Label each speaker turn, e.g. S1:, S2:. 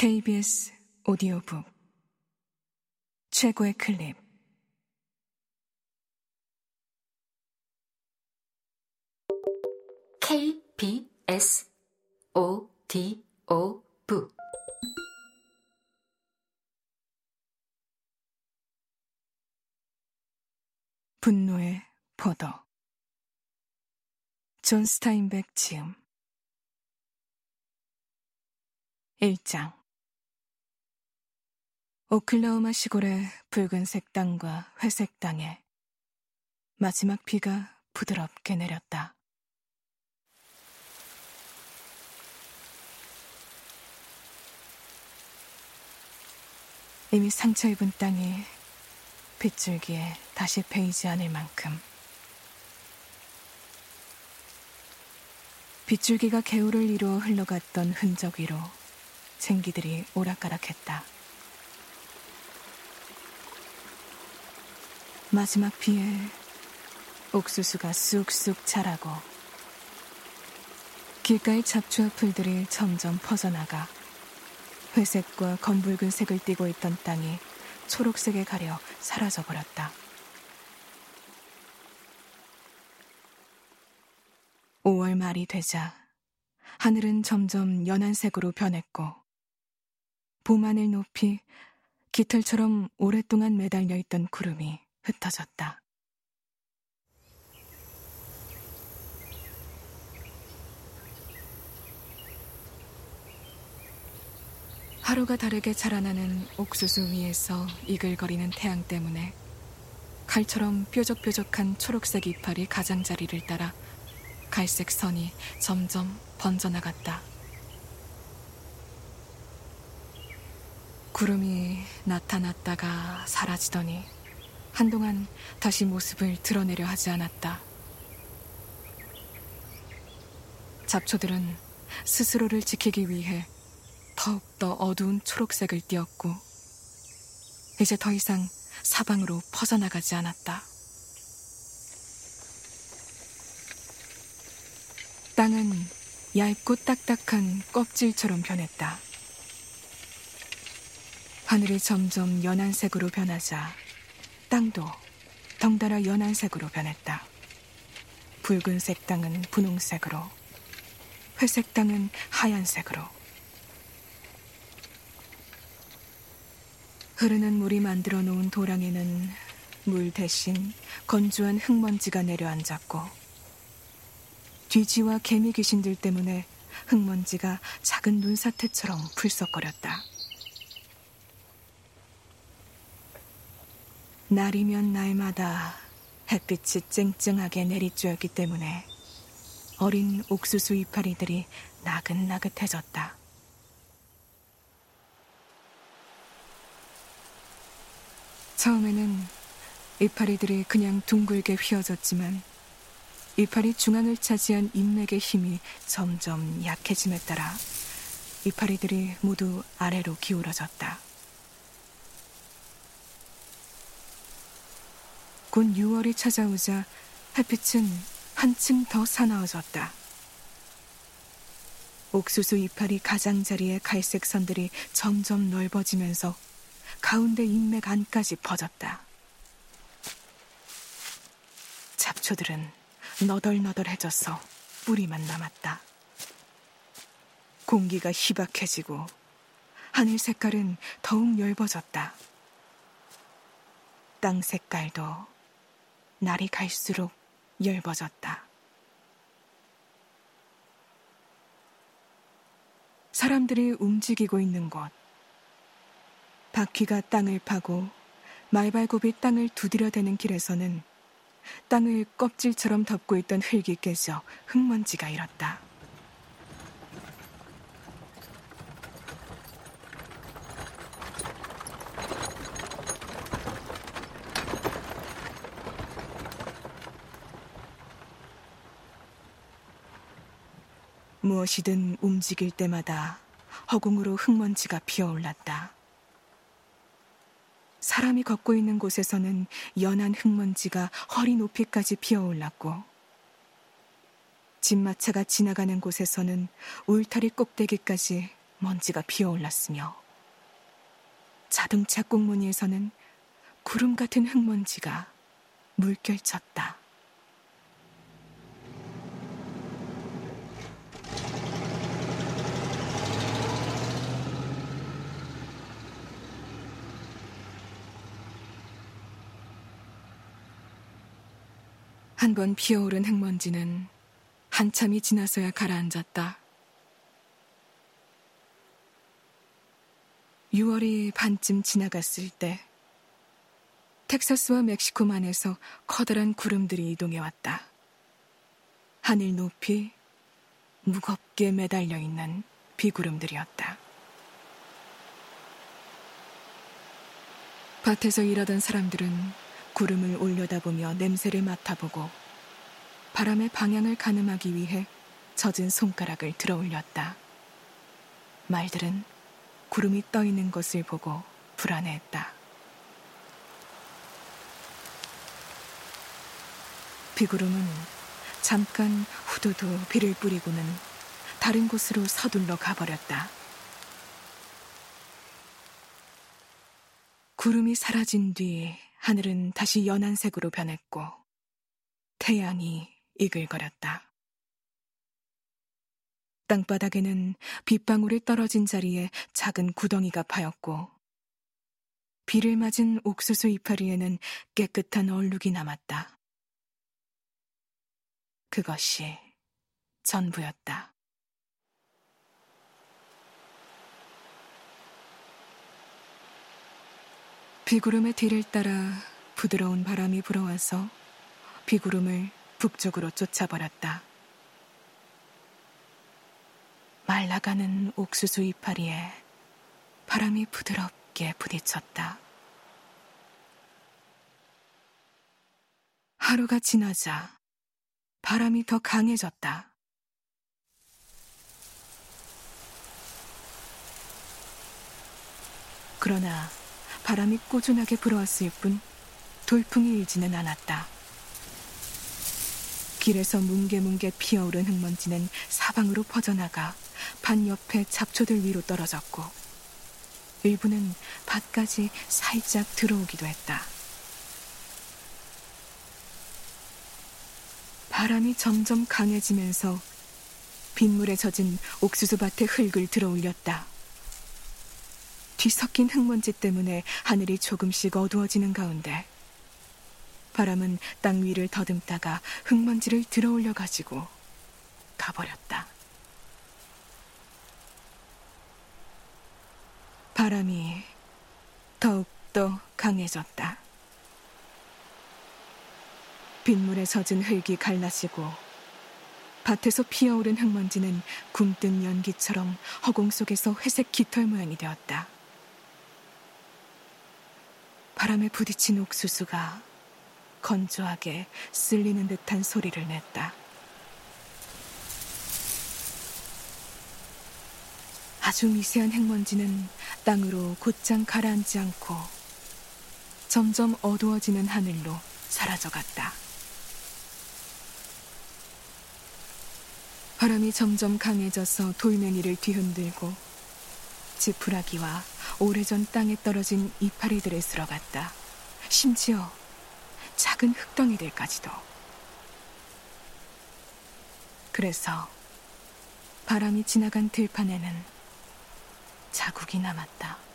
S1: KBS 오디오북. 최고의 클립.
S2: KBS 오디오북.
S1: 분노의 포도. 존 스타인백 지음. 1장 오클라호마 시골의 붉은색 땅과 회색 땅에 마지막 비가 부드럽게 내렸다. 이미 상처 입은 땅이 빗줄기에 다시 베이지 않을 만큼 빗줄기가 개울을 이루어 흘러갔던 흔적 위로 쟁기들이 오락가락했다. 마지막 비에 옥수수가 쑥쑥 자라고 길가의 잡초와 풀들이 점점 퍼져나가 회색과 검붉은 색을 띠고 있던 땅이 초록색에 가려 사라져 버렸다. 5월 말이 되자 하늘은 점점 연한 색으로 변했고 봄하늘 높이 깃털처럼 오랫동안 매달려 있던 구름이 흩어졌다. 하루가 다르게 자라나는 옥수수 위에서 이글거리는 태양 때문에 칼처럼 뾰족뾰족한 초록색 이파리 가장자리를 따라 갈색 선이 점점 번져나갔다. 구름이 나타났다가 사라지더니 한동안 다시 모습을 드러내려 하지 않았다. 잡초들은 스스로를 지키기 위해 더욱더 어두운 초록색을 띄었고, 이제 더 이상 사방으로 퍼져나가지 않았다. 땅은 얇고 딱딱한 껍질처럼 변했다. 하늘이 점점 연한색으로 변하자 땅도 덩달아 연한색으로 변했다. 붉은색 땅은 분홍색으로, 회색 땅은 하얀색으로. 흐르는 물이 만들어 놓은 도랑에는 물 대신 건조한 흙먼지가 내려앉았고, 뒤지와 개미 귀신들 때문에 흙먼지가 작은 눈사태처럼 불썩거렸다. 날이면 날마다 햇빛이 쨍쨍하게 내리쬐었기 때문에 어린 옥수수 이파리들이 나긋나긋해졌다. 처음에는 이파리들이 그냥 둥글게 휘어졌지만 이파리 중앙을 차지한 인맥의 힘이 점점 약해짐에 따라 이파리들이 모두 아래로 기울어졌다. 곧 6월이 찾아오자 햇빛은 한층 더 사나워졌다. 옥수수 이파리 가장자리의 갈색 선들이 점점 넓어지면서 가운데 인맥 안까지 퍼졌다. 잡초들은 너덜너덜해져서 뿌리만 남았다. 공기가 희박해지고 하늘 색깔은 더욱 엷어졌다. 땅 색깔도 날이 갈수록 엷어졌다. 사람들이 움직이고 있는 곳. 바퀴가 땅을 파고 말발굽이 땅을 두드려대는 길에서는 땅을 껍질처럼 덮고 있던 흙이 깨져 흙먼지가 일었다. 무엇이든 움직일 때마다 허공으로 흙먼지가 피어올랐다. 사람이 걷고 있는 곳에서는 연한 흙먼지가 허리 높이까지 피어올랐고, 집마차가 지나가는 곳에서는 울타리 꼭대기까지 먼지가 피어올랐으며 자동차 꽁무니에서는 구름 같은 흙먼지가 물결쳤다. 한 번 피어오른 흙먼지는 한참이 지나서야 가라앉았다. 6월이 반쯤 지나갔을 때 텍사스와 멕시코만에서 커다란 구름들이 이동해 왔다. 하늘 높이 무겁게 매달려 있는 비구름들이었다. 밭에서 일하던 사람들은 구름을 올려다보며 냄새를 맡아보고 바람의 방향을 가늠하기 위해 젖은 손가락을 들어 올렸다. 말들은 구름이 떠 있는 것을 보고 불안해했다. 비구름은 잠깐 후두두 비를 뿌리고는 다른 곳으로 서둘러 가버렸다. 구름이 사라진 뒤 하늘은 다시 연한 색으로 변했고 태양이 이글거렸다. 땅바닥에는 빗방울이 떨어진 자리에 작은 구덩이가 파였고 비를 맞은 옥수수 이파리에는 깨끗한 얼룩이 남았다. 그것이 전부였다. 비구름의 뒤를 따라 부드러운 바람이 불어와서 비구름을 북쪽으로 쫓아버렸다. 말라가는 옥수수 이파리에 바람이 부드럽게 부딪혔다. 하루가 지나자 바람이 더 강해졌다. 그러나 바람이 꾸준하게 불어왔을 뿐 돌풍이 일지는 않았다. 길에서 뭉게뭉게 피어오른 흙먼지는 사방으로 퍼져나가 반 옆에 잡초들 위로 떨어졌고 일부는 밭까지 살짝 들어오기도 했다. 바람이 점점 강해지면서 빗물에 젖은 옥수수밭의 흙을 들어 올렸다. 뒤섞인 흙먼지 때문에 하늘이 조금씩 어두워지는 가운데 바람은 땅 위를 더듬다가 흙먼지를 들어 올려 가지고 가버렸다. 바람이 더욱더 강해졌다. 빗물에 젖은 흙이 갈라지고 밭에서 피어오른 흙먼지는 굼뜬 연기처럼 허공 속에서 회색 깃털 모양이 되었다. 바람에 부딪힌 옥수수가 건조하게 쓸리는 듯한 소리를 냈다. 아주 미세한 흙먼지는 땅으로 곧장 가라앉지 않고 점점 어두워지는 하늘로 사라져갔다. 바람이 점점 강해져서 돌멩이를 뒤흔들고 지푸라기와 오래전 땅에 떨어진 이파리들을 쓸어갔다. 심지어 작은 흙덩이들까지도. 그래서 바람이 지나간 들판에는 자국이 남았다.